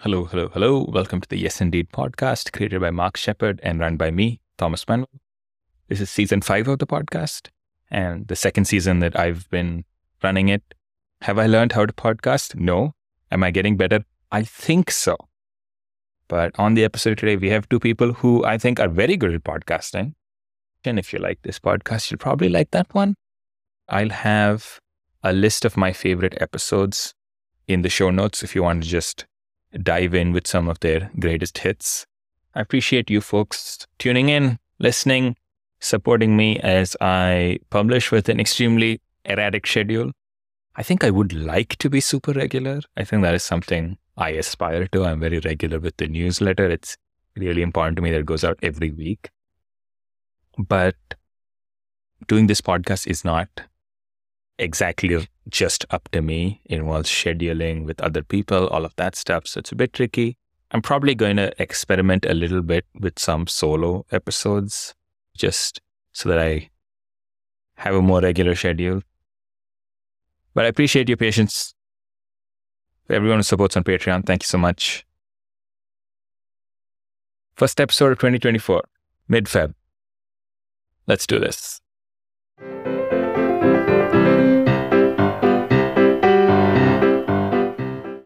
Hello, hello, hello. Welcome to the Yes Indeed podcast created by Mark Shepard and run by me, Thomas Manuel. This is season five of the podcast and the second season that I've been running it. Have I learned how to podcast? No. Am I getting better? I think so. But on the episode today, we have two people who I think are very good at podcasting. And if you like this podcast, you'll probably like that one. I'll have a list of my favorite episodes in the show notes if you want to just dive in with some of their greatest hits. I appreciate you folks tuning in, listening, supporting me as I publish with an extremely erratic schedule. I think I would like to be super regular. I think that is something I aspire to. I'm very regular with the newsletter. It's really important to me that it goes out every week. But doing this podcast is not exactly just up to me. It involves scheduling with other people, all of that stuff. So it's a bit tricky. I'm probably going to experiment a little bit with some solo episodes just so that I have a more regular schedule. But I appreciate your patience. Everyone who supports on Patreon, thank you so much. First episode of 2024, mid Feb. Let's do this.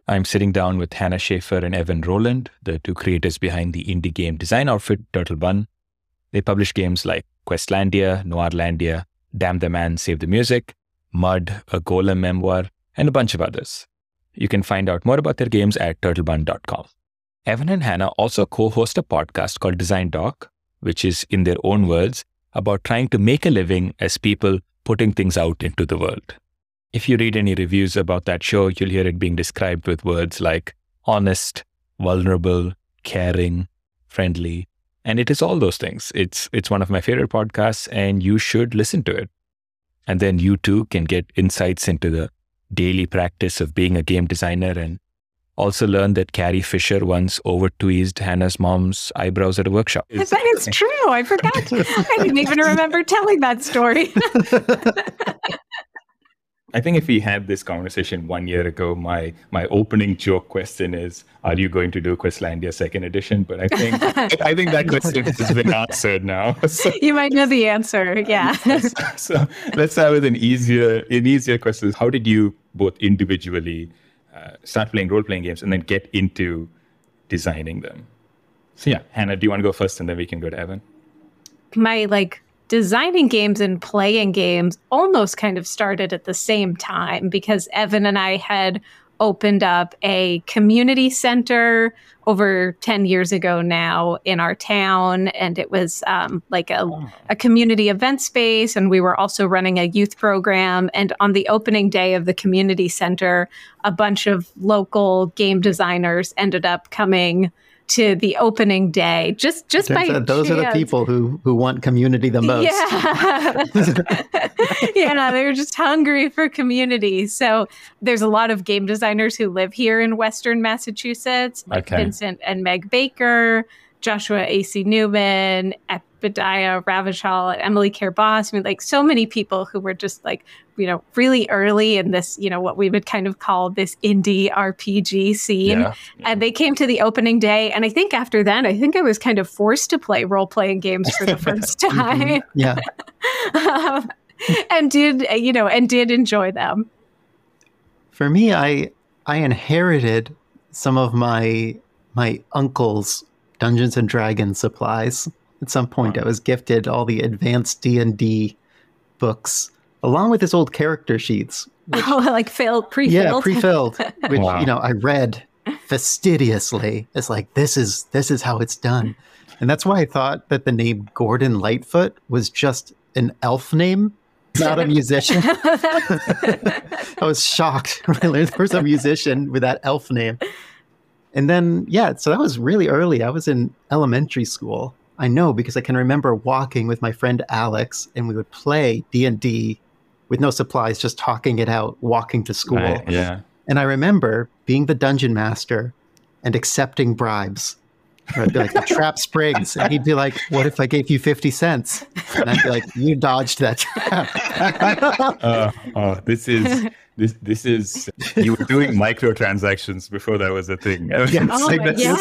I'm sitting down with Hannah Schaefer and Evan Rowland, the two creators behind the indie game design outfit Turtle Bun. They publish games like Questlandia, Noirlandia, Damn the Man, Save the Music, Mud, a Golem memoir, and a bunch of others. You can find out more about their games at turtlebun.com. Evan and Hannah also co host a podcast called Design Doc, which is, in their own words, about trying to make a living as people putting things out into the world. If you read any reviews about that show, you'll hear it being described with words like honest, vulnerable, caring, friendly. And it is all those things. It's it's one of my favorite podcasts and you should listen to it. And then you too can get insights into the daily practice of being a game designer and also learned that Carrie Fisher once over tweezed Hannah's mom's eyebrows at a workshop. That is true. I forgot. I didn't even remember telling that story. I think if we had this conversation one year ago, my my opening joke question is, "Are you going to do Questlandia Second Edition?" But I think I think that question has been answered now. So, you might know the answer. Yeah. so let's start with an easier an easier question: How did you both individually uh, start playing role playing games and then get into designing them? So yeah, Hannah, do you want to go first, and then we can go to Evan? My like designing games and playing games almost kind of started at the same time because Evan and I had opened up a community center over 10 years ago now in our town. And it was um, like a, a community event space. And we were also running a youth program. And on the opening day of the community center a bunch of local game designers ended up coming to the opening day just just by those chance. are the people who who want community the most yeah yeah they're just hungry for community so there's a lot of game designers who live here in western massachusetts like okay. vincent and meg baker joshua ac newman Epidiah Ravachol, Emily Care Boss. I mean, like so many people who were just like, you know, really early in this, you know, what we would kind of call this indie RPG scene. Yeah. And they came to the opening day. And I think after then, I think I was kind of forced to play role playing games for the first mm-hmm. time. yeah. um, and did, you know, and did enjoy them. For me, I, I inherited some of my, my uncle's Dungeons and Dragons supplies at some point, I was gifted all the advanced D and D books along with his old character sheets. Which, oh, like filled, pre-filled. Yeah, pre-filled. Which wow. you know, I read fastidiously. It's like this is this is how it's done, and that's why I thought that the name Gordon Lightfoot was just an elf name, not a musician. I was shocked when I learned there was a musician with that elf name. And then, yeah, so that was really early. I was in elementary school I know because I can remember walking with my friend Alex, and we would play D and D with no supplies, just talking it out, walking to school. Right, yeah. And I remember being the dungeon master and accepting bribes I'd be like, the trap springs. And he'd be like, what if I gave you 50 cents? And I'd be like, you dodged that trap. uh, oh, this is this this is you were doing microtransactions before that was a thing. Yes, oh like that, yeah.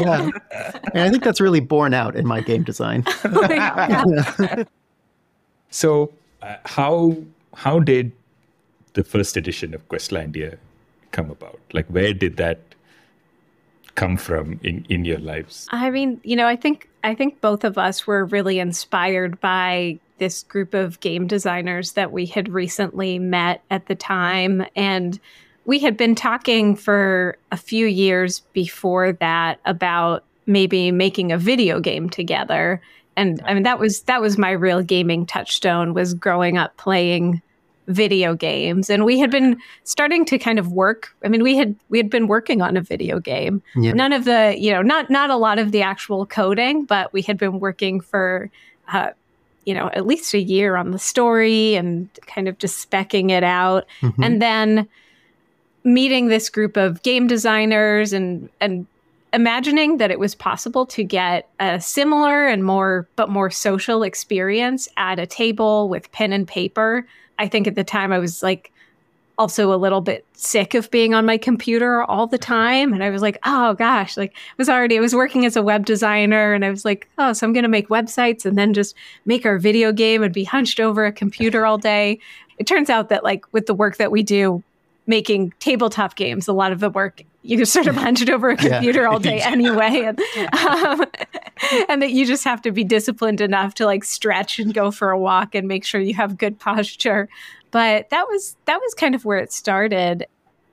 yeah. And I think that's really borne out in my game design. Oh so, uh, how how did the first edition of Questlandia come about? Like, where did that come from in in your lives? I mean, you know, I think I think both of us were really inspired by this group of game designers that we had recently met at the time. And we had been talking for a few years before that about maybe making a video game together. And I mean that was that was my real gaming touchstone was growing up playing video games and we had been starting to kind of work i mean we had we had been working on a video game yeah. none of the you know not not a lot of the actual coding but we had been working for uh, you know, at least a year on the story and kind of just specking it out. Mm-hmm. And then meeting this group of game designers and and imagining that it was possible to get a similar and more but more social experience at a table with pen and paper. I think at the time I was like also a little bit sick of being on my computer all the time. And I was like, oh gosh, like I was already, I was working as a web designer and I was like, oh, so I'm going to make websites and then just make our video game and be hunched over a computer all day. It turns out that like with the work that we do, making tabletop games, a lot of the work you sort of hunched over a computer yeah. all day anyway, and, um, and that you just have to be disciplined enough to like stretch and go for a walk and make sure you have good posture. But that was that was kind of where it started.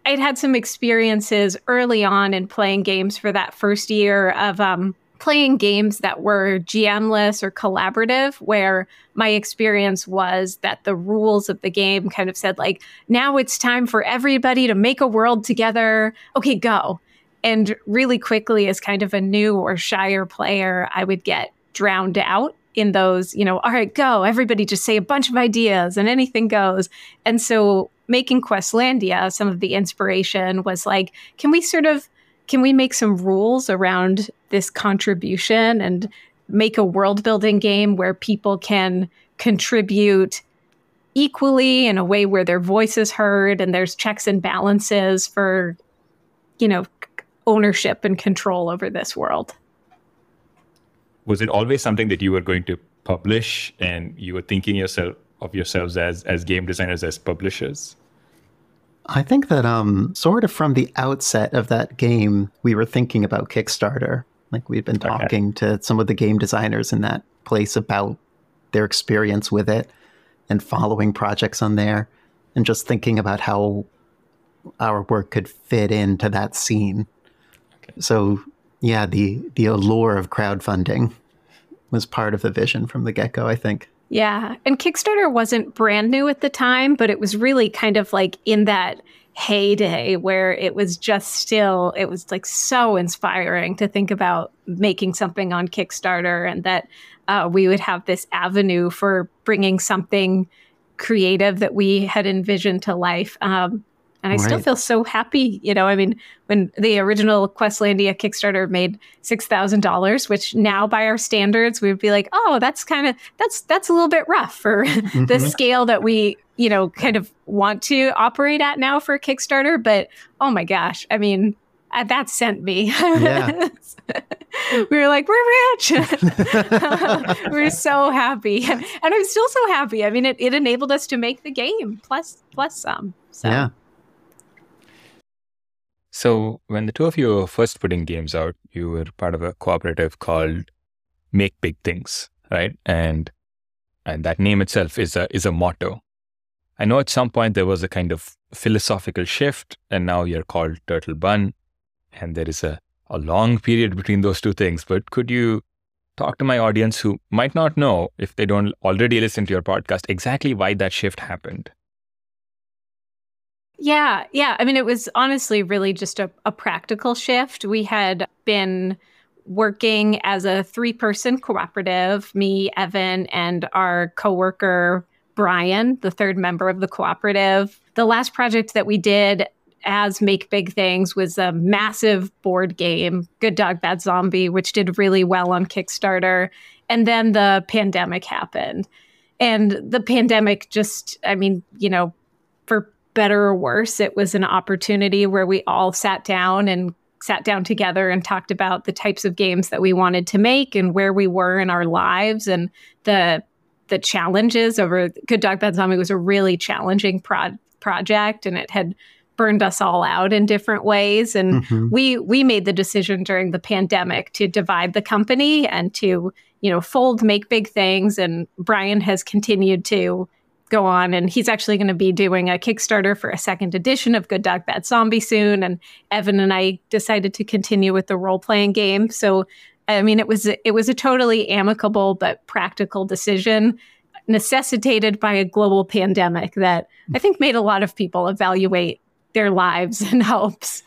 I'd had some experiences early on in playing games for that first year of um, playing games that were GMless or collaborative, where my experience was that the rules of the game kind of said, like, now it's time for everybody to make a world together. Okay, go. And really quickly, as kind of a new or shyer player, I would get drowned out in those, you know, all right, go, everybody just say a bunch of ideas and anything goes. And so making Questlandia, some of the inspiration was like, can we sort of can we make some rules around this contribution and make a world building game where people can contribute equally in a way where their voice is heard and there's checks and balances for you know ownership and control over this world? Was it always something that you were going to publish and you were thinking yourself of yourselves as as game designers as publishers I think that um sort of from the outset of that game we were thinking about Kickstarter like we'd been talking okay. to some of the game designers in that place about their experience with it and following projects on there and just thinking about how our work could fit into that scene. Okay. So yeah, the the allure of crowdfunding was part of the vision from the get go, I think. Yeah. And Kickstarter wasn't brand new at the time, but it was really kind of like in that heyday where it was just still, it was like so inspiring to think about making something on Kickstarter and that uh, we would have this avenue for bringing something creative that we had envisioned to life. Um, and I right. still feel so happy. You know, I mean, when the original Questlandia Kickstarter made six thousand dollars, which now by our standards we would be like, oh, that's kind of that's that's a little bit rough for mm-hmm. the scale that we you know kind of want to operate at now for Kickstarter. But oh my gosh, I mean, uh, that sent me. Yeah. we were like, we're rich. we're so happy, and I'm still so happy. I mean, it, it enabled us to make the game plus plus some. So. Yeah. So, when the two of you were first putting games out, you were part of a cooperative called Make Big Things, right? And and that name itself is a is a motto. I know at some point there was a kind of philosophical shift, and now you're called Turtle Bun, and there is a, a long period between those two things. But could you talk to my audience who might not know, if they don't already listen to your podcast, exactly why that shift happened? Yeah, yeah. I mean, it was honestly really just a, a practical shift. We had been working as a three person cooperative, me, Evan, and our coworker, Brian, the third member of the cooperative. The last project that we did as Make Big Things was a massive board game, Good Dog Bad Zombie, which did really well on Kickstarter. And then the pandemic happened. And the pandemic just, I mean, you know, for better or worse, it was an opportunity where we all sat down and sat down together and talked about the types of games that we wanted to make and where we were in our lives and the the challenges over Good Dog Bad Zombie was a really challenging pro- project and it had burned us all out in different ways and mm-hmm. we we made the decision during the pandemic to divide the company and to you know fold make big things and Brian has continued to go on and he's actually going to be doing a Kickstarter for a second edition of Good Dog Bad Zombie soon and Evan and I decided to continue with the role playing game so I mean, it was it was a totally amicable but practical decision necessitated by a global pandemic that I think made a lot of people evaluate their lives and hopes.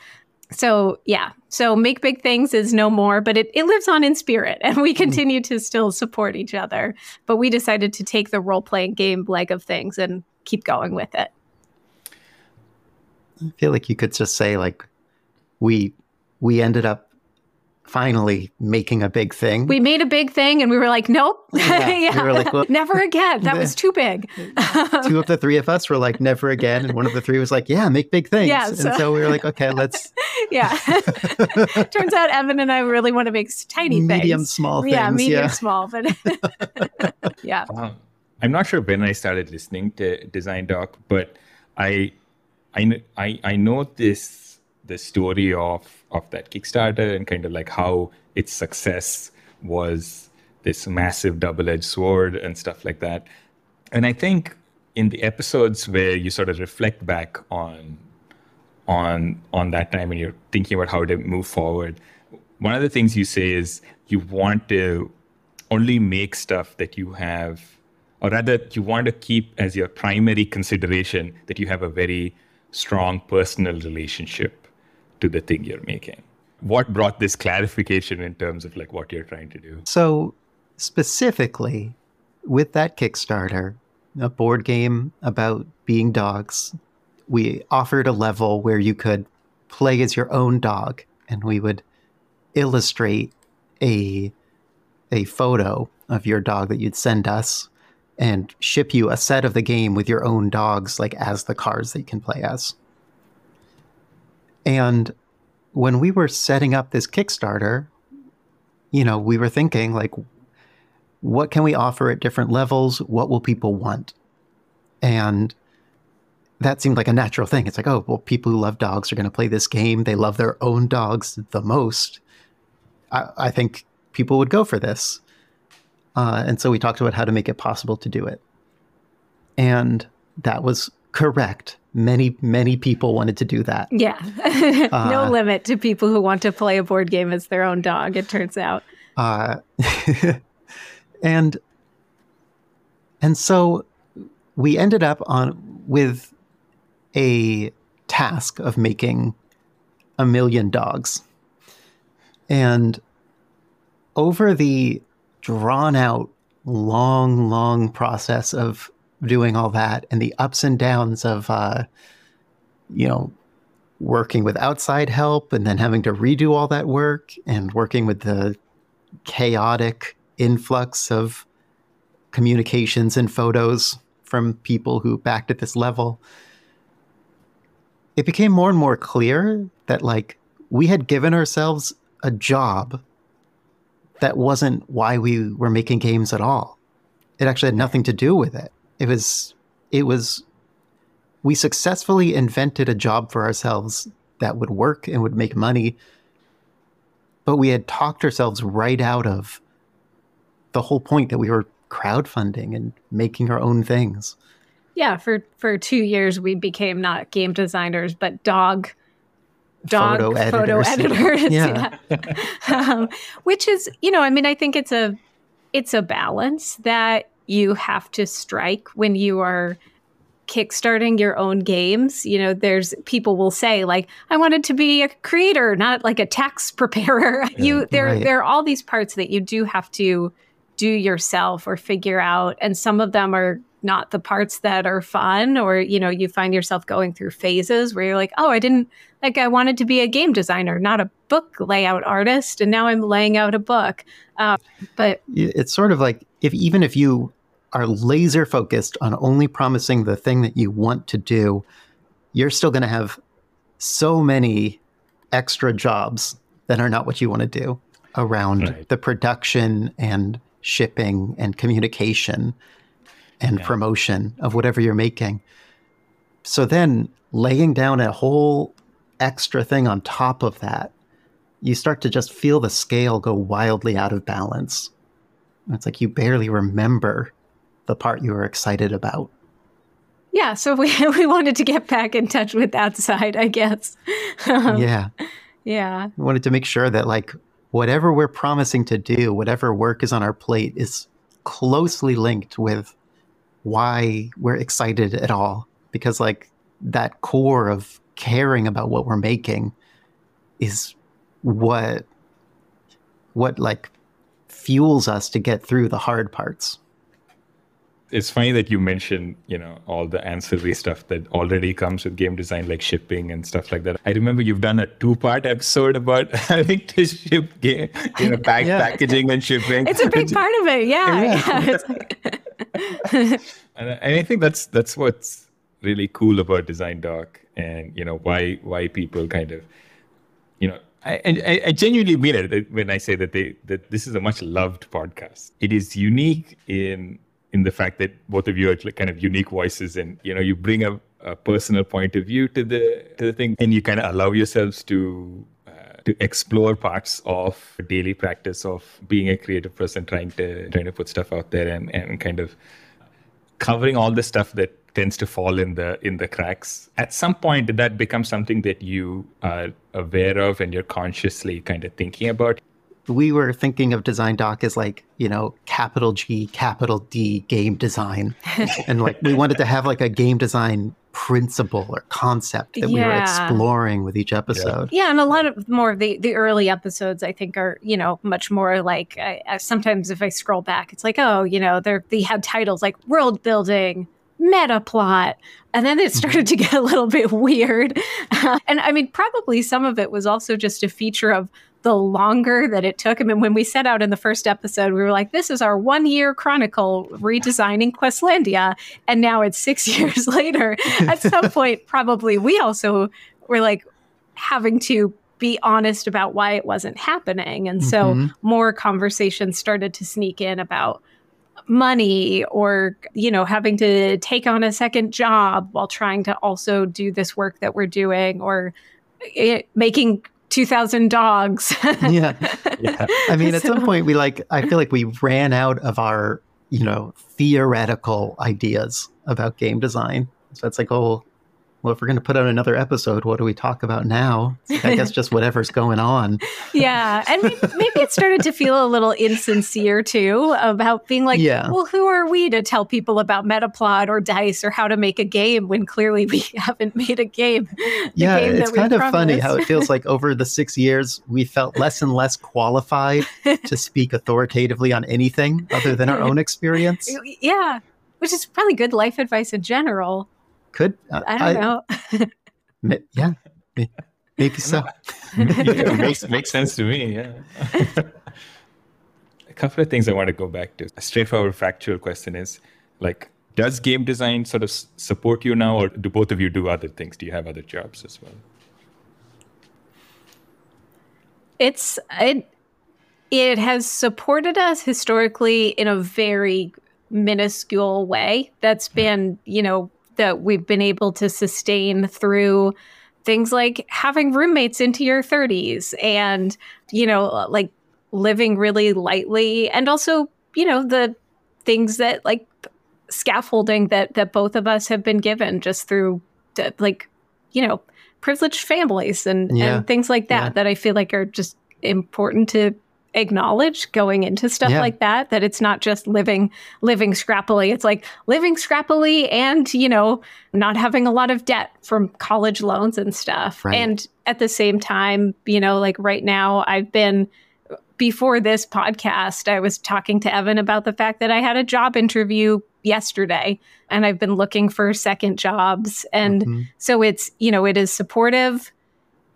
So yeah, so make big things is no more, but it, it lives on in spirit, and we mm-hmm. continue to still support each other. But we decided to take the role playing game leg of things and keep going with it. I feel like you could just say like we we ended up finally making a big thing. We made a big thing and we were like, nope. Yeah. yeah. We were like, well, never again. That was too big. two of the three of us were like, never again. And one of the three was like, yeah, make big things. Yeah, so, and so we were like, okay, let's. yeah. Turns out Evan and I really want to make tiny medium, things. Medium, small things. Yeah, medium, yeah. small. But yeah. Um, I'm not sure when I started listening to Design Doc, but I, I, I, I know this the story of of that Kickstarter and kind of like how its success was this massive double-edged sword and stuff like that. And I think in the episodes where you sort of reflect back on on on that time and you're thinking about how to move forward, one of the things you say is you want to only make stuff that you have or rather you want to keep as your primary consideration that you have a very strong personal relationship to the thing you're making. What brought this clarification in terms of like what you're trying to do? So, specifically with that Kickstarter, a board game about being dogs, we offered a level where you could play as your own dog and we would illustrate a a photo of your dog that you'd send us and ship you a set of the game with your own dogs like as the cards that you can play as. And when we were setting up this Kickstarter, you know, we were thinking like, what can we offer at different levels? What will people want? And that seemed like a natural thing. It's like, oh, well, people who love dogs are going to play this game. They love their own dogs the most. I, I think people would go for this. Uh, and so we talked about how to make it possible to do it. And that was correct many many people wanted to do that. Yeah. No uh, limit to people who want to play a board game as their own dog it turns out. Uh, and and so we ended up on with a task of making a million dogs. And over the drawn out long long process of doing all that and the ups and downs of uh, you know working with outside help and then having to redo all that work and working with the chaotic influx of communications and photos from people who backed at this level it became more and more clear that like we had given ourselves a job that wasn't why we were making games at all. It actually had nothing to do with it it was it was we successfully invented a job for ourselves that would work and would make money but we had talked ourselves right out of the whole point that we were crowdfunding and making our own things. Yeah for for two years we became not game designers but dog dog photo editors, photo editors yeah, yeah. um, which is you know i mean i think it's a it's a balance that you have to strike when you are kickstarting your own games you know there's people will say like i wanted to be a creator not like a tax preparer yeah, you there right. there are all these parts that you do have to do yourself or figure out and some of them are not the parts that are fun or you know you find yourself going through phases where you're like oh i didn't like i wanted to be a game designer not a book layout artist and now i'm laying out a book uh, but it's sort of like if even if you are laser focused on only promising the thing that you want to do you're still going to have so many extra jobs that are not what you want to do around right. the production and shipping and communication and yeah. promotion of whatever you're making. So then laying down a whole extra thing on top of that, you start to just feel the scale go wildly out of balance. It's like you barely remember the part you were excited about. Yeah, so we we wanted to get back in touch with that side, I guess. Um, yeah. Yeah. We wanted to make sure that like whatever we're promising to do, whatever work is on our plate is closely linked with why we're excited at all. Because like that core of caring about what we're making is what what like fuels us to get through the hard parts it's funny that you mentioned, you know, all the ancillary stuff that already comes with game design, like shipping and stuff like that. I remember you've done a two-part episode about having to ship game, you know, pack, yeah. packaging and shipping. It's a big part of it, yeah. yeah. and, and I think that's that's what's really cool about Design Doc, and you know why why people kind of, you know, I, I, I, genuinely mean it when I say that they that this is a much loved podcast. It is unique in in the fact that both of you are kind of unique voices and you know you bring a, a personal point of view to the to the thing. And you kind of allow yourselves to uh, to explore parts of daily practice of being a creative person trying to trying to put stuff out there and, and kind of covering all the stuff that tends to fall in the in the cracks. At some point that becomes something that you are aware of and you're consciously kind of thinking about we were thinking of design doc as like you know capital g capital d game design and like we wanted to have like a game design principle or concept that yeah. we were exploring with each episode yeah. yeah. and a lot of more of the the early episodes i think are you know much more like I, I, sometimes if i scroll back it's like oh you know they're they had titles like world building meta plot and then it mm-hmm. started to get a little bit weird and i mean probably some of it was also just a feature of the longer that it took. I mean, when we set out in the first episode, we were like, this is our one year chronicle redesigning Questlandia. And now it's six years later. At some point, probably we also were like having to be honest about why it wasn't happening. And so mm-hmm. more conversations started to sneak in about money or you know having to take on a second job while trying to also do this work that we're doing or it, making 2000 dogs. yeah. yeah. I mean, at so, some point, we like, I feel like we ran out of our, you know, theoretical ideas about game design. So it's like, oh, well, if we're going to put out another episode, what do we talk about now? I guess just whatever's going on. Yeah. And maybe, maybe, it started to feel a little insincere too about being like, yeah. well, who are we to tell people about Metaplot or DICE or how to make a game when clearly we haven't made a game? Yeah, game it's kind of promised. funny how it feels like over the six years, we felt less and less qualified to speak authoritatively on anything other than our own experience. Yeah. Which is probably good life advice in general. Could uh, I don't I, know. yeah, maybe so. yeah, makes makes sense to me. Yeah. a couple of things I want to go back to. A straightforward factual question is like, does game design sort of support you now, or do both of you do other things? Do you have other jobs as well? It's it. It has supported us historically in a very minuscule way. That's been, you know, that we've been able to sustain through things like having roommates into your 30s and you know like living really lightly and also you know the things that like scaffolding that that both of us have been given just through uh, like you know privileged families and yeah. and things like that yeah. that I feel like are just important to acknowledge going into stuff yeah. like that that it's not just living living scrappily it's like living scrappily and you know not having a lot of debt from college loans and stuff right. and at the same time you know like right now i've been before this podcast i was talking to evan about the fact that i had a job interview yesterday and I've been looking for second jobs. And mm-hmm. so it's, you know, it is supportive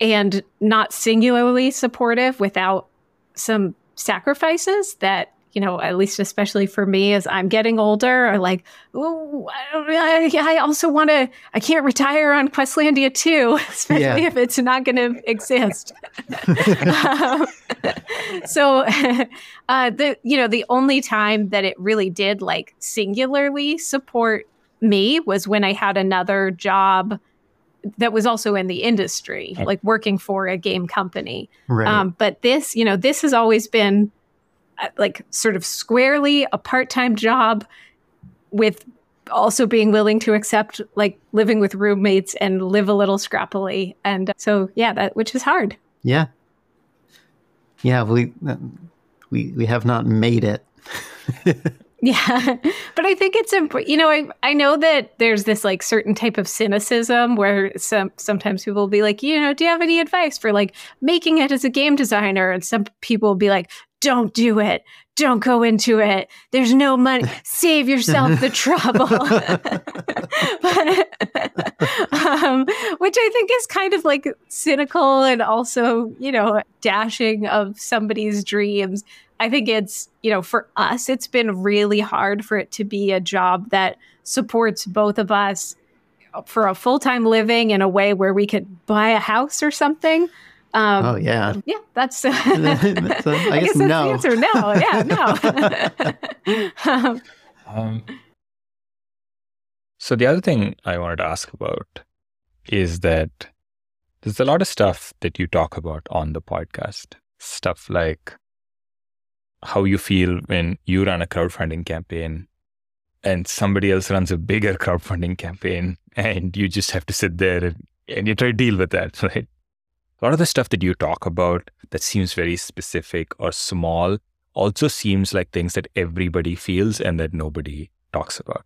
and not singularly supportive without some sacrifices that you know, at least especially for me as I'm getting older, are like, oh, I, I also want to, I can't retire on Questlandia too, especially yeah. if it's not going to exist. um, so, uh, the, you know, the only time that it really did like singularly support me was when I had another job that was also in the industry, like working for a game company. Right. Um, but this, you know, this has always been uh, like sort of squarely a part-time job with also being willing to accept like living with roommates and live a little scrappily. And so yeah that which is hard. Yeah. Yeah we uh, we we have not made it yeah but i think it's important you know I, I know that there's this like certain type of cynicism where some sometimes people will be like you know do you have any advice for like making it as a game designer and some people will be like don't do it. Don't go into it. There's no money. Save yourself the trouble. but, um, which I think is kind of like cynical and also, you know, dashing of somebody's dreams. I think it's, you know, for us, it's been really hard for it to be a job that supports both of us for a full time living in a way where we could buy a house or something. Um, oh yeah, yeah. That's, that's uh, I, I, guess, guess no. that's the answer. No, yeah, no. um, um, so the other thing I wanted to ask about is that there's a lot of stuff that you talk about on the podcast. Stuff like how you feel when you run a crowdfunding campaign and somebody else runs a bigger crowdfunding campaign and you just have to sit there and, and you try to deal with that, right? a lot of the stuff that you talk about that seems very specific or small also seems like things that everybody feels and that nobody talks about.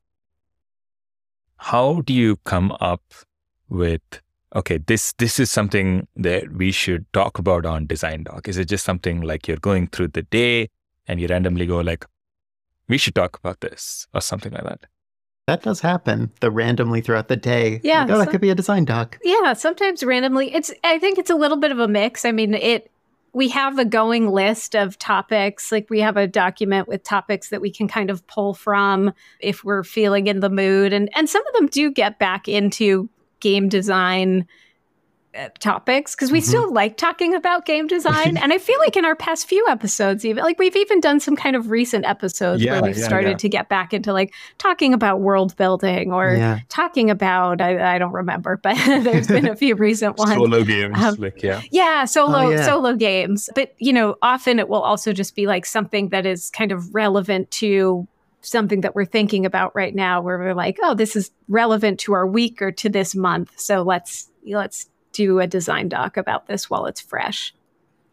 How do you come up with okay, this this is something that we should talk about on Design Doc? Is it just something like you're going through the day and you randomly go like, we should talk about this or something like that? that does happen the randomly throughout the day. Yeah like, oh that could be a design doc. Yeah sometimes randomly it's i think it's a little bit of a mix. I mean it we have a going list of topics like we have a document with topics that we can kind of pull from if we're feeling in the mood and and some of them do get back into game design topics because we mm-hmm. still like talking about game design and i feel like in our past few episodes even like we've even done some kind of recent episodes yeah, where we've yeah, started yeah. to get back into like talking about world building or talking about I, I, don't remember but there's been a few recent ones. solo games um, like yeah. yeah solo oh, solo games. But you know often it will also just be like something that is kind of relevant to something that we're thinking about right now where we're like oh this is relevant to our week or to this month so let's let's do a design doc about this while it's fresh.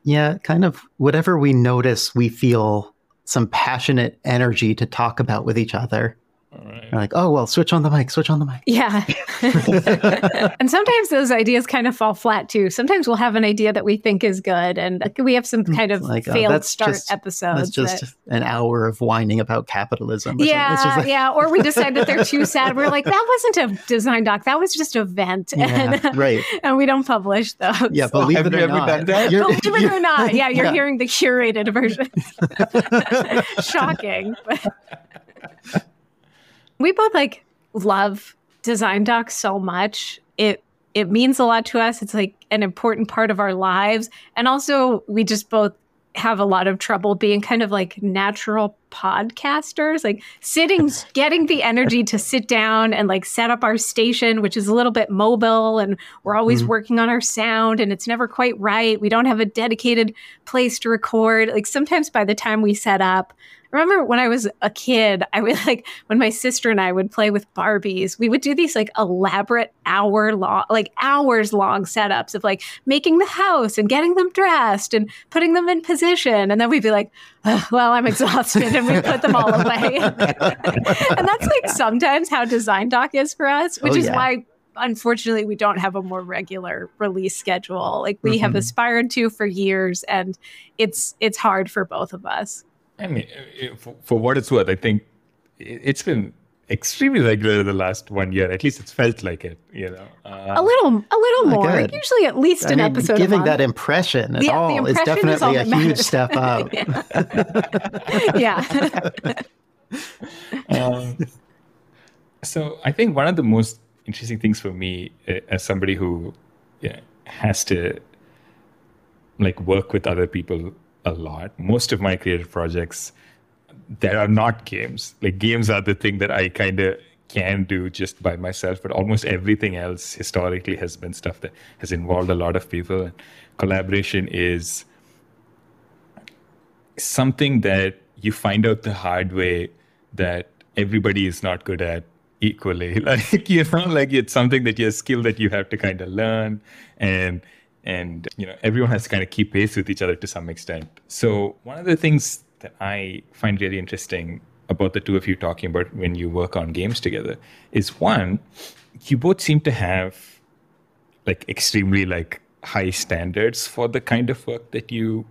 Yeah, kind of whatever we notice, we feel some passionate energy to talk about with each other. Right. Like, oh well, switch on the mic, switch on the mic. Yeah. and sometimes those ideas kind of fall flat too. Sometimes we'll have an idea that we think is good, and we have some kind of like, oh, failed oh, start just, episodes. That's just that, an hour of whining about capitalism. yeah, like, yeah. Or we decide that they're too sad. We're like, that wasn't a design doc. That was just a vent. Yeah, and, right. And we don't publish those. Yeah, believe well, it or not. Believe it or not. Yeah, you're yeah. hearing the curated version. Shocking. But we both like love design docs so much. It it means a lot to us. It's like an important part of our lives. And also we just both have a lot of trouble being kind of like natural podcasters, like sitting, getting the energy to sit down and like set up our station, which is a little bit mobile and we're always mm-hmm. working on our sound and it's never quite right. We don't have a dedicated place to record. Like sometimes by the time we set up, remember when I was a kid, I would like when my sister and I would play with Barbies, we would do these like elaborate hour long, like hours long setups of like making the house and getting them dressed and putting them in position. And then we'd be like, oh, well, I'm exhausted. And we put them all away. and that's like sometimes how Design Doc is for us, which oh, is yeah. why unfortunately we don't have a more regular release schedule like we mm-hmm. have aspired to for years and it's it's hard for both of us I mean, for, for what it's worth, I think it's been extremely regular the last one year. At least it's felt like it, you know. Uh, a little, a little more. Good. Usually, at least I an mean, episode. Giving that impression at the, all the is definitely is a huge step up. yeah. um, so I think one of the most interesting things for me, uh, as somebody who you know, has to like work with other people a lot, most of my creative projects that are not games. Like games are the thing that I kind of can do just by myself, but almost everything else historically has been stuff that has involved a lot of people. And collaboration is something that you find out the hard way that everybody is not good at equally. Like you know, like it's something that you're a skill that you have to kind of learn and and you know everyone has to kind of keep pace with each other to some extent. So one of the things that I find really interesting about the two of you talking about when you work on games together is one, you both seem to have like extremely like high standards for the kind of work that you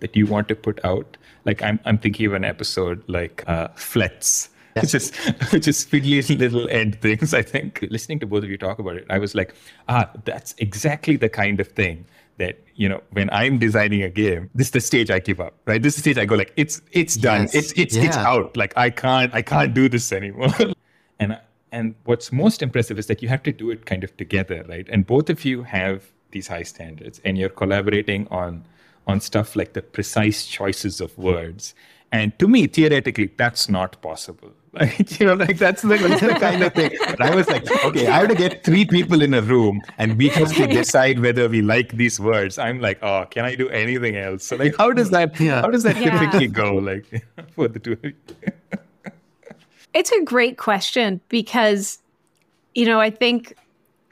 that you want to put out. Like I'm I'm thinking of an episode like uh Flets. Yeah. Which is which is fiddly little end things. I think listening to both of you talk about it, I was like, ah, that's exactly the kind of thing that you know when i'm designing a game this is the stage i give up right this is the stage i go like it's it's done yes. it's it's yeah. it's out like i can't i can't do this anymore and and what's most impressive is that you have to do it kind of together right and both of you have these high standards and you're collaborating on on stuff like the precise choices of words and to me, theoretically, that's not possible. Like, you know, like that's the, that's the kind of thing. But I was like, okay, I have to get three people in a room and we have to decide whether we like these words. I'm like, oh, can I do anything else? So like, how does that, yeah. how does that yeah. typically go? Like for the two of you? it's a great question because, you know, I think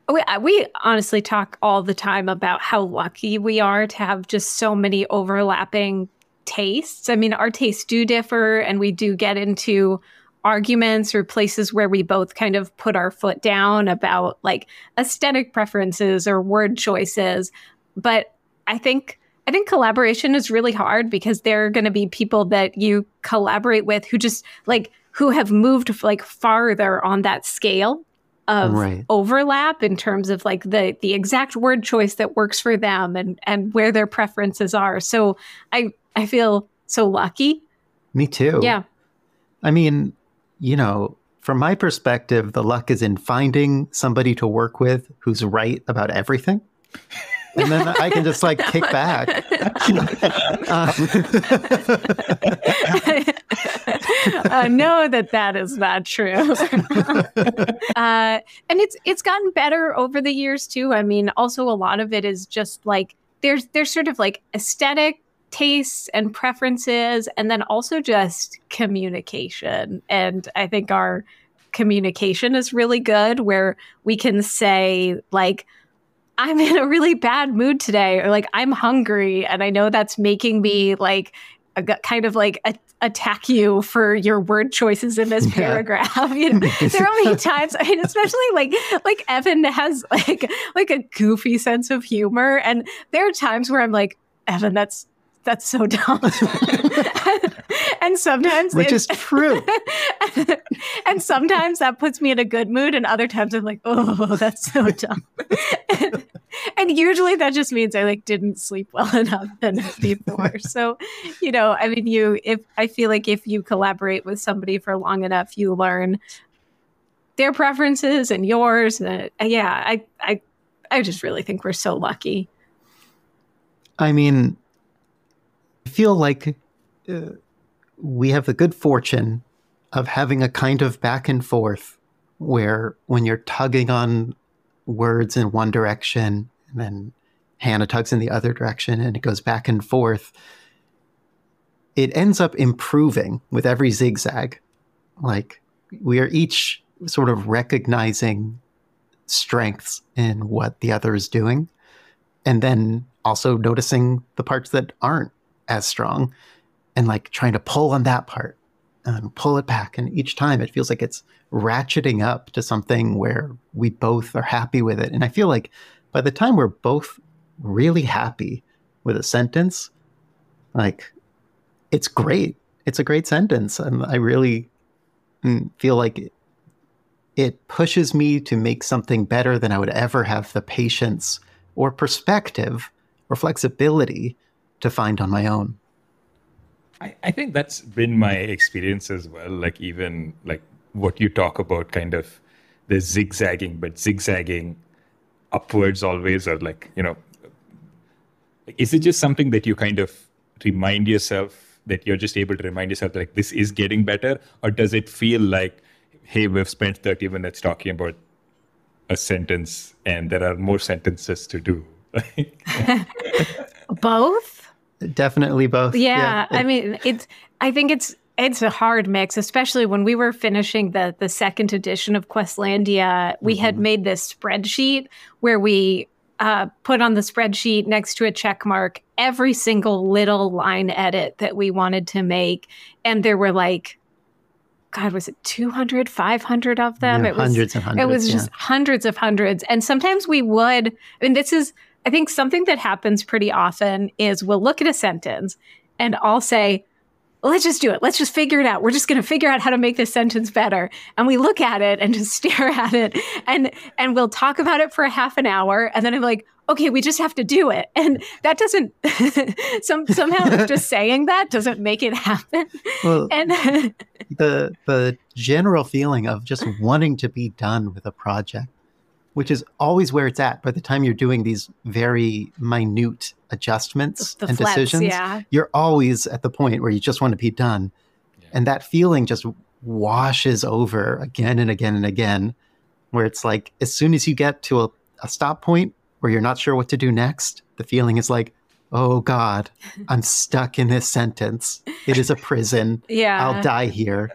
we, we honestly talk all the time about how lucky we are to have just so many overlapping tastes. I mean, our tastes do differ, and we do get into arguments or places where we both kind of put our foot down about like aesthetic preferences or word choices. But I think I think collaboration is really hard because there are going to be people that you collaborate with who just like who have moved like farther on that scale of right. overlap in terms of like the the exact word choice that works for them and and where their preferences are. So I I feel so lucky. Me too. Yeah. I mean, you know, from my perspective, the luck is in finding somebody to work with who's right about everything. and then I can just like kick back. uh, uh, know that that is not true. uh, and it's it's gotten better over the years too. I mean, also a lot of it is just like there's there's sort of like aesthetic tastes and preferences, and then also just communication. And I think our communication is really good where we can say, like, I'm in a really bad mood today, or like, I'm hungry, and I know that's making me like a, kind of like a, attack you for your word choices in this paragraph. Yeah. You know, there are many times, I mean, especially like like Evan has like like a goofy sense of humor, and there are times where I'm like, Evan, that's that's so dumb. and sometimes which is true. and sometimes that puts me in a good mood, and other times I'm like, oh, that's so dumb. and, and usually that just means I like didn't sleep well enough before. so, you know, I mean, you if I feel like if you collaborate with somebody for long enough, you learn their preferences and yours. And uh, yeah, I I I just really think we're so lucky. I mean, I feel like uh, we have the good fortune of having a kind of back and forth where when you're tugging on words in one direction and then Hannah tugs in the other direction and it goes back and forth, it ends up improving with every zigzag. Like we are each sort of recognizing strengths in what the other is doing and then also noticing the parts that aren't as strong and like trying to pull on that part and pull it back. And each time it feels like it's ratcheting up to something where we both are happy with it. And I feel like by the time we're both really happy with a sentence, like it's great. It's a great sentence. And I really mm, feel like it pushes me to make something better than I would ever have the patience or perspective or flexibility to find on my own. I, I think that's been my experience as well. Like even like what you talk about kind of the zigzagging, but zigzagging upwards always or like, you know, is it just something that you kind of remind yourself that you're just able to remind yourself like this is getting better? Or does it feel like, hey, we've spent 30 minutes talking about a sentence and there are more sentences to do? both? Definitely both. Yeah, yeah. I mean, it's I think it's it's a hard mix, especially when we were finishing the the second edition of Questlandia. We mm-hmm. had made this spreadsheet where we uh, put on the spreadsheet next to a check mark every single little line edit that we wanted to make, and there were like God, was it 200, 500 of them? Yeah, it was hundreds and hundreds. It was yeah. just hundreds of hundreds. And sometimes we would, I mean, this is, I think something that happens pretty often is we'll look at a sentence and I'll say, let's just do it. Let's just figure it out. We're just going to figure out how to make this sentence better. And we look at it and just stare at it and and we'll talk about it for a half an hour and then I'm like, okay, we just have to do it. And that doesn't some somehow just saying that doesn't make it happen. Well, and the the general feeling of just wanting to be done with a project which is always where it's at by the time you're doing these very minute adjustments the and decisions. Yeah. You're always at the point where you just want to be done. Yeah. And that feeling just washes over again and again and again, where it's like as soon as you get to a, a stop point where you're not sure what to do next, the feeling is like, oh God, I'm stuck in this sentence. It is a prison. Yeah. I'll die here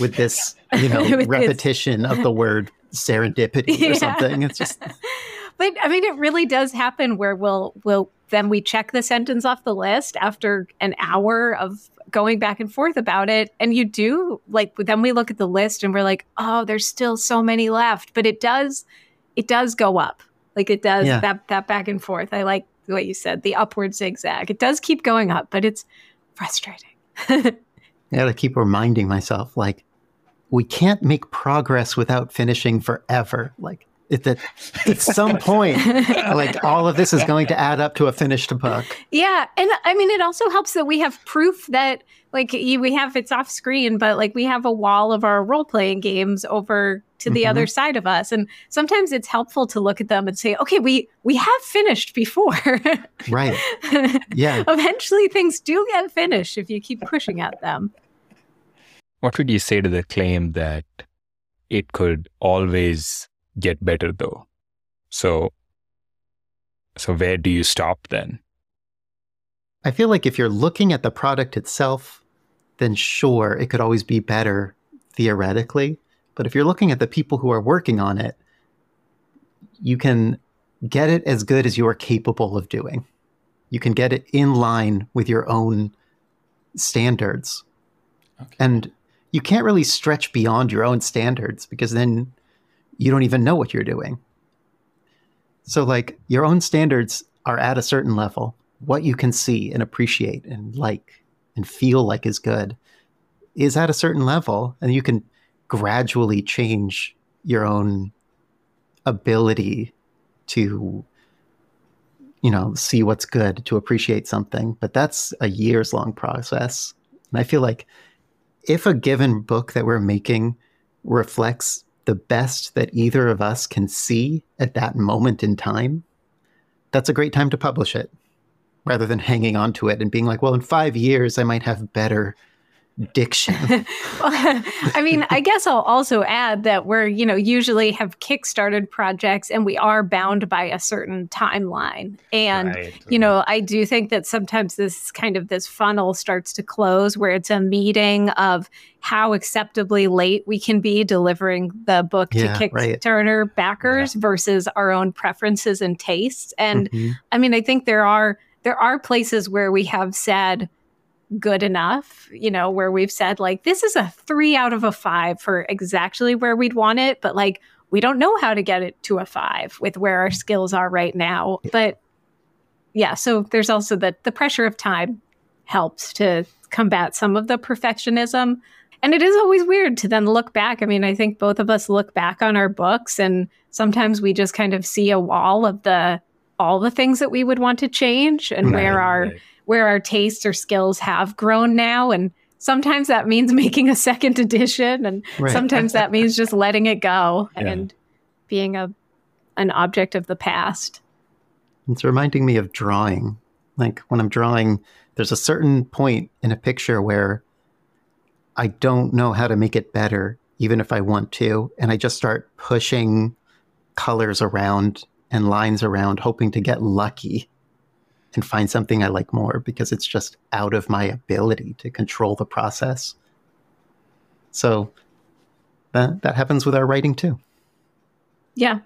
with this, you know, repetition of the word serendipity or something. It's just But I mean it really does happen where we'll we'll then we check the sentence off the list after an hour of going back and forth about it and you do like then we look at the list and we're like, "Oh, there's still so many left." But it does it does go up. Like it does yeah. that that back and forth. I like what you said, the upward zigzag. It does keep going up, but it's frustrating. yeah, to keep reminding myself like we can't make progress without finishing forever. Like at, at some point, like all of this is going to add up to a finished book. Yeah, and I mean, it also helps that we have proof that like we have it's off screen, but like we have a wall of our role playing games over to the mm-hmm. other side of us, and sometimes it's helpful to look at them and say, okay, we we have finished before. right. Yeah. Eventually, things do get finished if you keep pushing at them. What would you say to the claim that it could always get better though? So so where do you stop then? I feel like if you're looking at the product itself, then sure, it could always be better theoretically. But if you're looking at the people who are working on it, you can get it as good as you are capable of doing. You can get it in line with your own standards. Okay. And you can't really stretch beyond your own standards because then you don't even know what you're doing. So, like, your own standards are at a certain level. What you can see and appreciate and like and feel like is good is at a certain level, and you can gradually change your own ability to you know see what's good to appreciate something but that's a years long process and i feel like if a given book that we're making reflects the best that either of us can see at that moment in time, that's a great time to publish it rather than hanging on to it and being like, well, in five years, I might have better diction. well, I mean, I guess I'll also add that we're, you know, usually have kickstarted projects and we are bound by a certain timeline. And, right. you know, I do think that sometimes this kind of this funnel starts to close where it's a meeting of how acceptably late we can be delivering the book yeah, to Kickstarter right. backers yeah. versus our own preferences and tastes. And mm-hmm. I mean, I think there are there are places where we have said good enough, you know, where we've said, like, this is a three out of a five for exactly where we'd want it, but like, we don't know how to get it to a five with where our skills are right now. But yeah, so there's also the the pressure of time helps to combat some of the perfectionism. and it is always weird to then look back. I mean, I think both of us look back on our books and sometimes we just kind of see a wall of the all the things that we would want to change and right, where our right. Where our tastes or skills have grown now and sometimes that means making a second edition and right. sometimes that means just letting it go yeah. and being a an object of the past. It's reminding me of drawing. Like when I'm drawing, there's a certain point in a picture where I don't know how to make it better, even if I want to. And I just start pushing colors around and lines around, hoping to get lucky and find something I like more because it's just out of my ability to control the process. So that, that happens with our writing too. Yeah.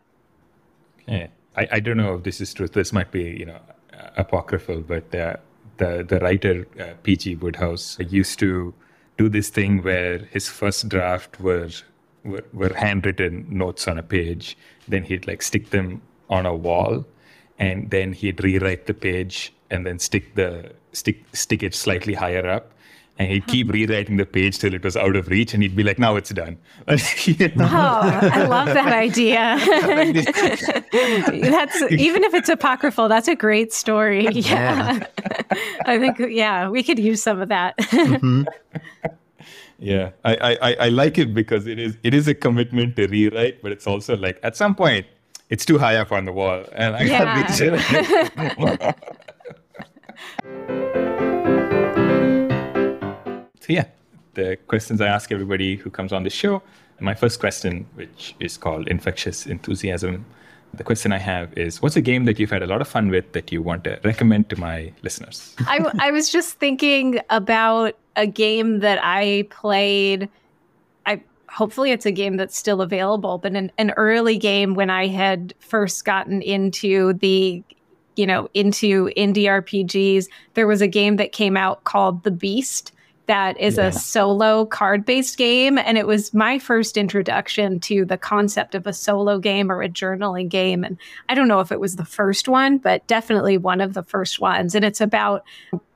Okay. I, I don't know if this is true. This might be, you know, apocryphal, but uh, the the writer uh, P.G. Wodehouse used to do this thing where his first draft were, were were handwritten notes on a page. Then he'd like stick them on a wall, and then he'd rewrite the page and then stick the stick stick it slightly higher up. And he'd keep rewriting the page till it was out of reach and he'd be like now it's done. Oh i love that idea. That's even if it's apocryphal that's a great story. Yeah, i think yeah we could use some of that. Mm-hmm. yeah. I, I i like it because it is it is a commitment to rewrite but it's also like at some point it's too high up on the wall and i yeah. gotta be so yeah, the questions I ask everybody who comes on the show. My first question, which is called infectious enthusiasm, the question I have is what's a game that you've had a lot of fun with that you want to recommend to my listeners? I, I was just thinking about a game that I played. Hopefully it's a game that's still available, but an, an early game when I had first gotten into the you know into indie RPGs, there was a game that came out called The Beast that is yeah. a solo card based game. And it was my first introduction to the concept of a solo game or a journaling game. And I don't know if it was the first one, but definitely one of the first ones. And it's about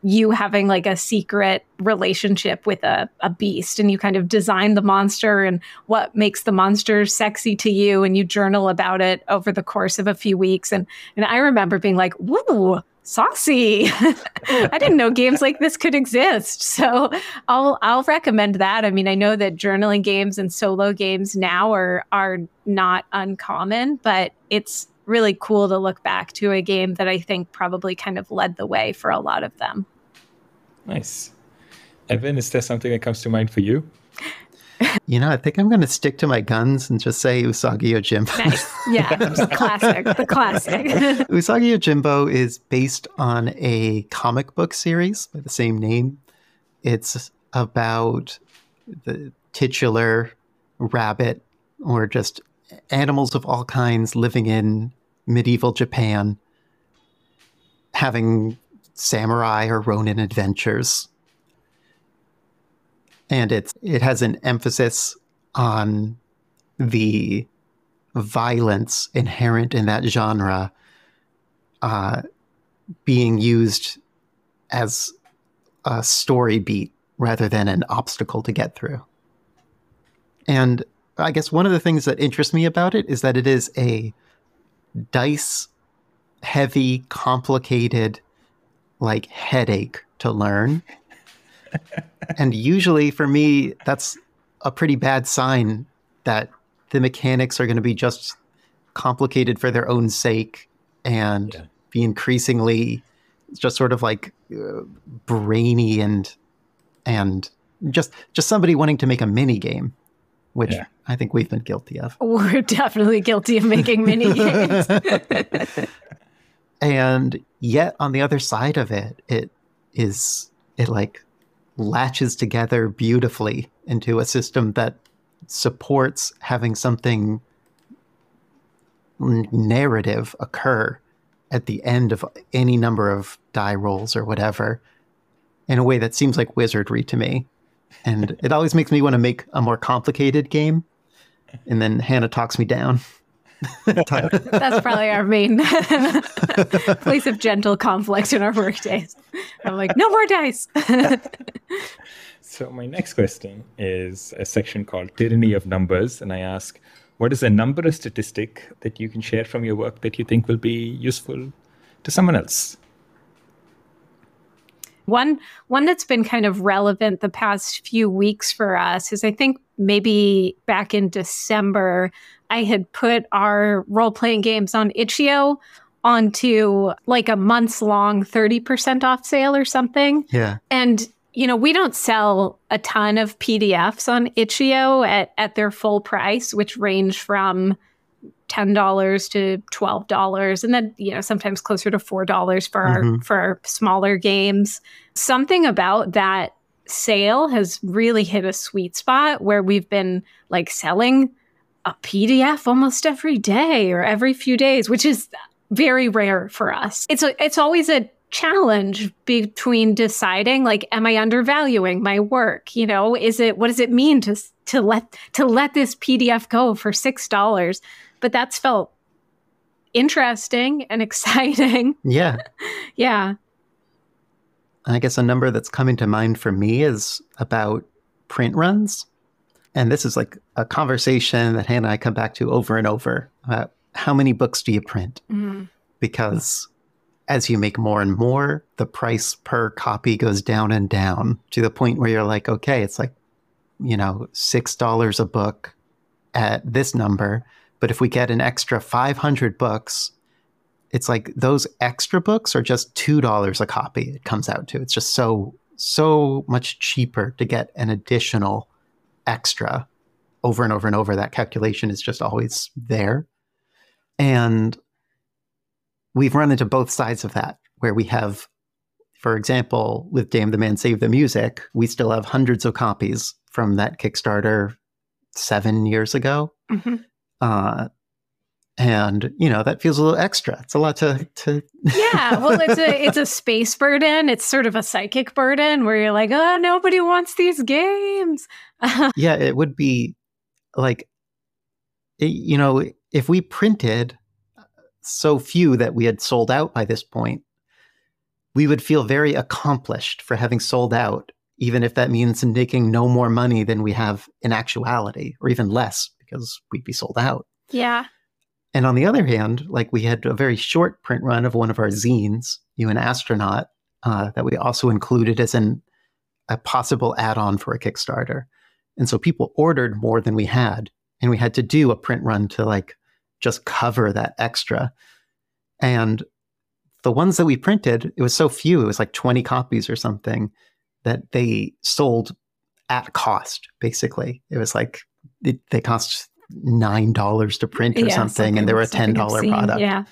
you having like a secret relationship with a, a beast and you kind of design the monster and what makes the monster sexy to you and you journal about it over the course of a few weeks and and I remember being like woo saucy. I didn't know games like this could exist. So I'll I'll recommend that. I mean, I know that journaling games and solo games now are are not uncommon, but it's really cool to look back to a game that I think probably kind of led the way for a lot of them. Nice. Evan, is there something that comes to mind for you? You know, I think I'm going to stick to my guns and just say Usagi Yojimbo. Nice. Yeah, classic. The classic. Usagi Yojimbo is based on a comic book series by the same name. It's about the titular rabbit or just animals of all kinds living in medieval Japan having samurai or ronin adventures and it's it has an emphasis on the violence inherent in that genre uh, being used as a story beat rather than an obstacle to get through. And I guess one of the things that interests me about it is that it is a dice heavy, complicated, like headache to learn and usually for me, that's a pretty bad sign that the mechanics are going to be just complicated for their own sake and yeah. be increasingly just sort of like uh, brainy and and just just somebody wanting to make a mini game which yeah. I think we've been guilty of. We're definitely guilty of making mini games. and yet on the other side of it, it is it like latches together beautifully into a system that supports having something narrative occur at the end of any number of die rolls or whatever in a way that seems like wizardry to me. And it always makes me want to make a more complicated game. And then Hannah talks me down. That's probably our main place of gentle conflict in our work days. I'm like, no more dice. So, my next question is a section called Tyranny of Numbers. And I ask, what is a number or statistic that you can share from your work that you think will be useful to someone else? One one that's been kind of relevant the past few weeks for us is I think maybe back in December I had put our role playing games on itch.io onto like a months long 30% off sale or something. Yeah. And you know, we don't sell a ton of PDFs on itch.io at, at their full price, which range from $10 to $12 and then you know sometimes closer to $4 for mm-hmm. our for our smaller games. Something about that sale has really hit a sweet spot where we've been like selling a PDF almost every day or every few days which is very rare for us. It's a, it's always a challenge between deciding like am i undervaluing my work? You know is it what does it mean to to let to let this pdf go for six dollars but that's felt interesting and exciting. Yeah. yeah. I guess a number that's coming to mind for me is about print runs. And this is like a conversation that Hannah and I come back to over and over about how many books do you print? Mm-hmm. Because as you make more and more, the price per copy goes down and down to the point where you're like, okay, it's like, you know, $6 a book at this number. But if we get an extra 500 books, it's like those extra books are just $2 a copy it comes out to. It's just so, so much cheaper to get an additional extra over and over and over. That calculation is just always there. And we've run into both sides of that, where we have, for example, with Damn the Man Save the Music, we still have hundreds of copies from that Kickstarter seven years ago. Mm-hmm. Uh, and you know that feels a little extra. It's a lot to to. yeah, well, it's a it's a space burden. It's sort of a psychic burden where you're like, oh, nobody wants these games. yeah, it would be like, you know, if we printed so few that we had sold out by this point, we would feel very accomplished for having sold out, even if that means making no more money than we have in actuality, or even less because we'd be sold out. Yeah. And on the other hand, like we had a very short print run of one of our zines, You an Astronaut, uh, that we also included as an a possible add-on for a Kickstarter. And so people ordered more than we had, and we had to do a print run to like just cover that extra. And the ones that we printed, it was so few, it was like 20 copies or something that they sold at cost, basically. It was like it, they cost nine dollars to print or yeah, something, something, and they were a ten dollar product. Yeah.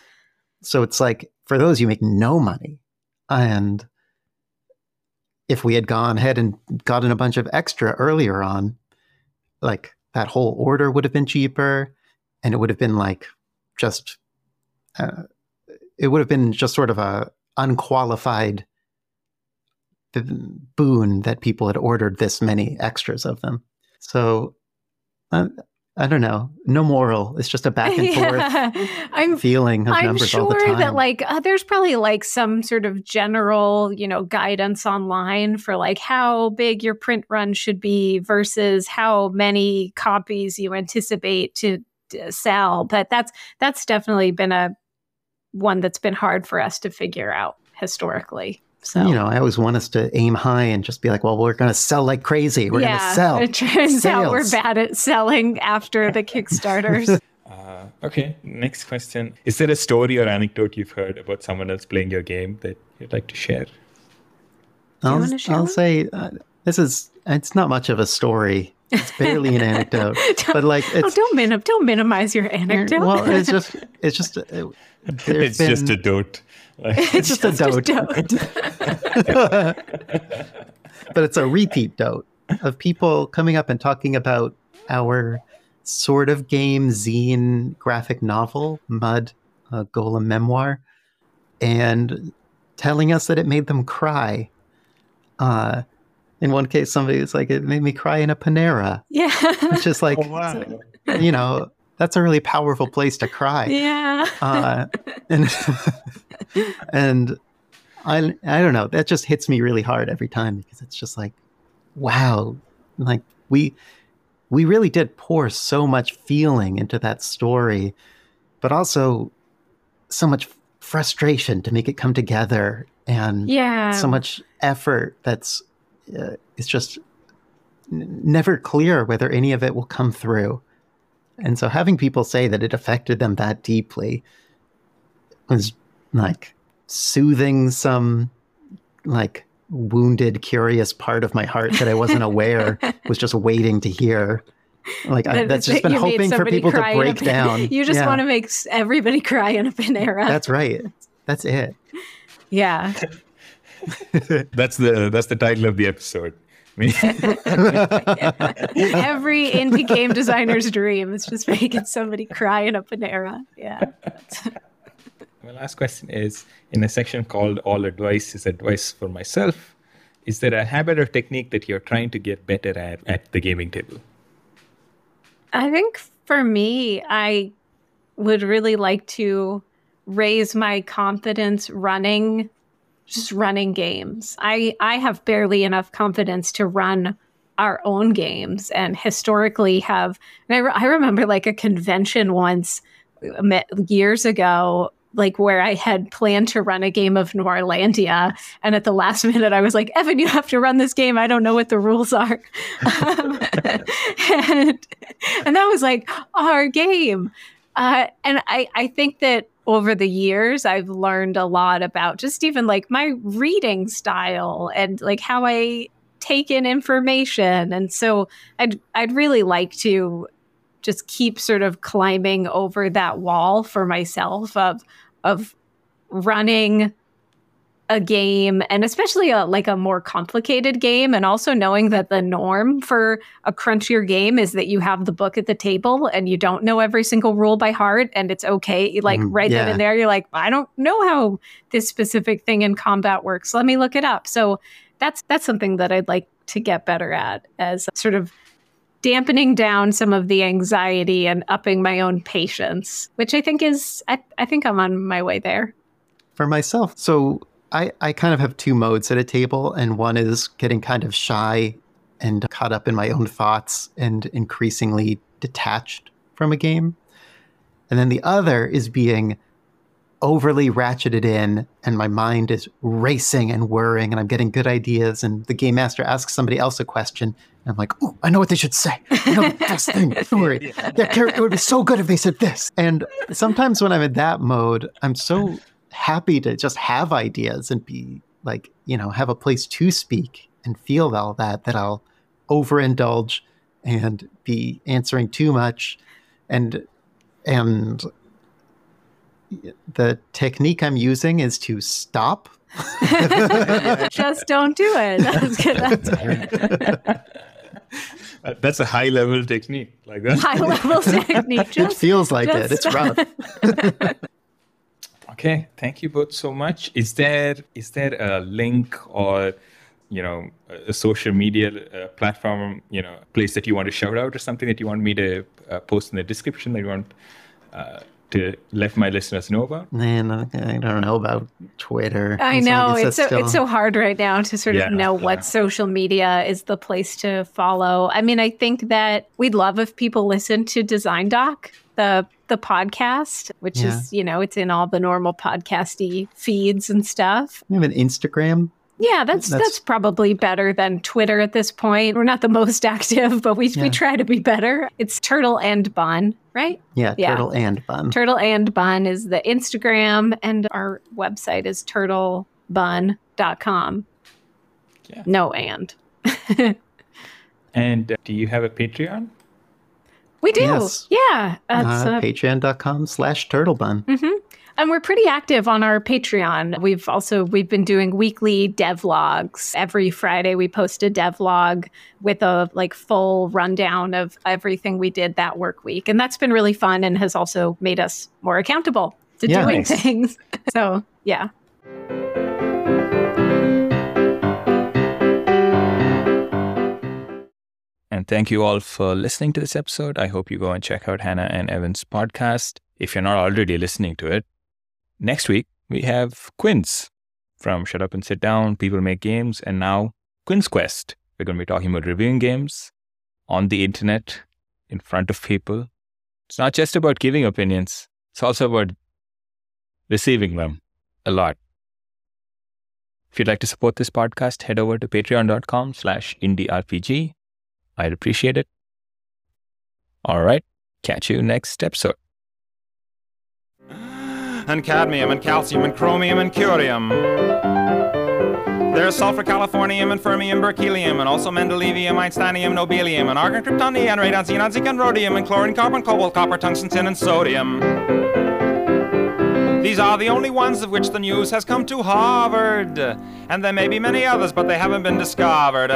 So it's like for those you make no money, and if we had gone ahead and gotten a bunch of extra earlier on, like that whole order would have been cheaper, and it would have been like just, uh, it would have been just sort of a unqualified boon that people had ordered this many extras of them. So uh, I don't know. No moral. It's just a back and yeah. forth I'm, feeling of I'm numbers sure all the time. that like uh, there's probably like some sort of general, you know, guidance online for like how big your print run should be versus how many copies you anticipate to, to sell. But that's that's definitely been a one that's been hard for us to figure out historically. So you know, I always want us to aim high and just be like, "Well, we're going to sell like crazy. We're yeah, going to sell." It turns Sales. out we're bad at selling after the Kickstarters. uh, okay, next question: Is there a story or anecdote you've heard about someone else playing your game that you'd like to share? I'll, share I'll say uh, this is it's not much of a story. It's barely an anecdote, but like oh, it's, oh, don't minim- don't minimize your anecdote. Well, it's just it's just it, it's been, just a dote. it's just, just, a dote. A dote. but it's a repeat dote of people coming up and talking about our sort of game zine graphic novel, Mud, a Golem memoir, and telling us that it made them cry. Uh, in one case, somebody was like, "It made me cry in a Panera." Yeah, which is like, oh, wow. you know, that's a really powerful place to cry. Yeah. Uh, and and I I don't know. That just hits me really hard every time because it's just like wow, like we we really did pour so much feeling into that story, but also so much frustration to make it come together and yeah. so much effort that's uh, it's just n- never clear whether any of it will come through. And so having people say that it affected them that deeply was like soothing some like wounded, curious part of my heart that I wasn't aware was just waiting to hear. Like I, that's just been hoping for people to break down. You just yeah. want to make everybody cry in a Panera. That's right. That's it. Yeah. that's the that's the title of the episode. Every indie game designer's dream is just making somebody cry in a Panera. Yeah. My last question is in a section called All Advice is Advice for Myself. Is there a habit or technique that you're trying to get better at at the gaming table? I think for me, I would really like to raise my confidence running just running games. I I have barely enough confidence to run our own games and historically have and I, re- I remember like a convention once years ago like where I had planned to run a game of Noirlandia, and at the last minute I was like, "Evan, you have to run this game. I don't know what the rules are," um, and and that was like our game. Uh, and I I think that over the years I've learned a lot about just even like my reading style and like how I take in information, and so I'd I'd really like to just keep sort of climbing over that wall for myself of of running a game and especially a like a more complicated game and also knowing that the norm for a crunchier game is that you have the book at the table and you don't know every single rule by heart and it's okay like mm, right yeah. then and there you're like I don't know how this specific thing in combat works let me look it up so that's that's something that I'd like to get better at as sort of dampening down some of the anxiety and upping my own patience, which I think is, I, I think I'm on my way there. For myself, so I, I kind of have two modes at a table, and one is getting kind of shy and caught up in my own thoughts and increasingly detached from a game. And then the other is being overly ratcheted in and my mind is racing and whirring and I'm getting good ideas and the game master asks somebody else a question and I'm like, oh, I know what they should say. I know the best thing. Don't worry. That character would be so good if they said this. And sometimes when I'm in that mode, I'm so happy to just have ideas and be like, you know, have a place to speak and feel all that, that I'll overindulge and be answering too much. And, and the technique I'm using is to stop. Just don't do it. That's that's a high level technique, like that. High level technique. Just, it feels like it. It's rough. Okay, thank you both so much. Is there is there a link or you know a social media uh, platform, you know, a place that you want to shout out or something that you want me to uh, post in the description that you want uh, to let my listeners know about? Man, I don't know about Twitter. I know it's so still... it's so hard right now to sort of know yeah. what social media is the place to follow. I mean, I think that we'd love if people listen to Design Doc, the the podcast, which yeah. is you know it's in all the normal podcasty feeds and stuff. We have an Instagram. Yeah, that's, that's, that's probably better than Twitter at this point. We're not the most active, but we yeah. we try to be better. It's Turtle and Bun, right? Yeah, yeah, Turtle and Bun. Turtle and Bun is the Instagram, and our website is turtlebun.com. Yeah. No and. and uh, do you have a Patreon? We do. Yes. Yeah. Uh, uh, Patreon.com slash turtlebun. Mm-hmm and we're pretty active on our patreon we've also we've been doing weekly devlogs every friday we post a devlog with a like full rundown of everything we did that work week and that's been really fun and has also made us more accountable to yeah, doing nice. things so yeah And thank you all for listening to this episode. I hope you go and check out Hannah and Evan's podcast. If you're not already listening to it, Next week, we have Quinns from Shut Up and Sit Down, People Make Games, and now Quinns Quest, We're going to be talking about reviewing games on the internet, in front of people. It's not just about giving opinions, it's also about receiving them a lot. If you'd like to support this podcast, head over to patreon.com slash indierpg. I'd appreciate it. All right. Catch you next episode. And cadmium and calcium and chromium and curium. There's sulfur, californium, and fermium, berkelium, and also mendelevium, einsteinium, nobelium, and argon, krypton, neon, radon, xenon, zinc, and rhodium, and chlorine, carbon, cobalt, copper, tungsten, tin, and sodium. These are the only ones of which the news has come to Harvard. And there may be many others, but they haven't been discovered.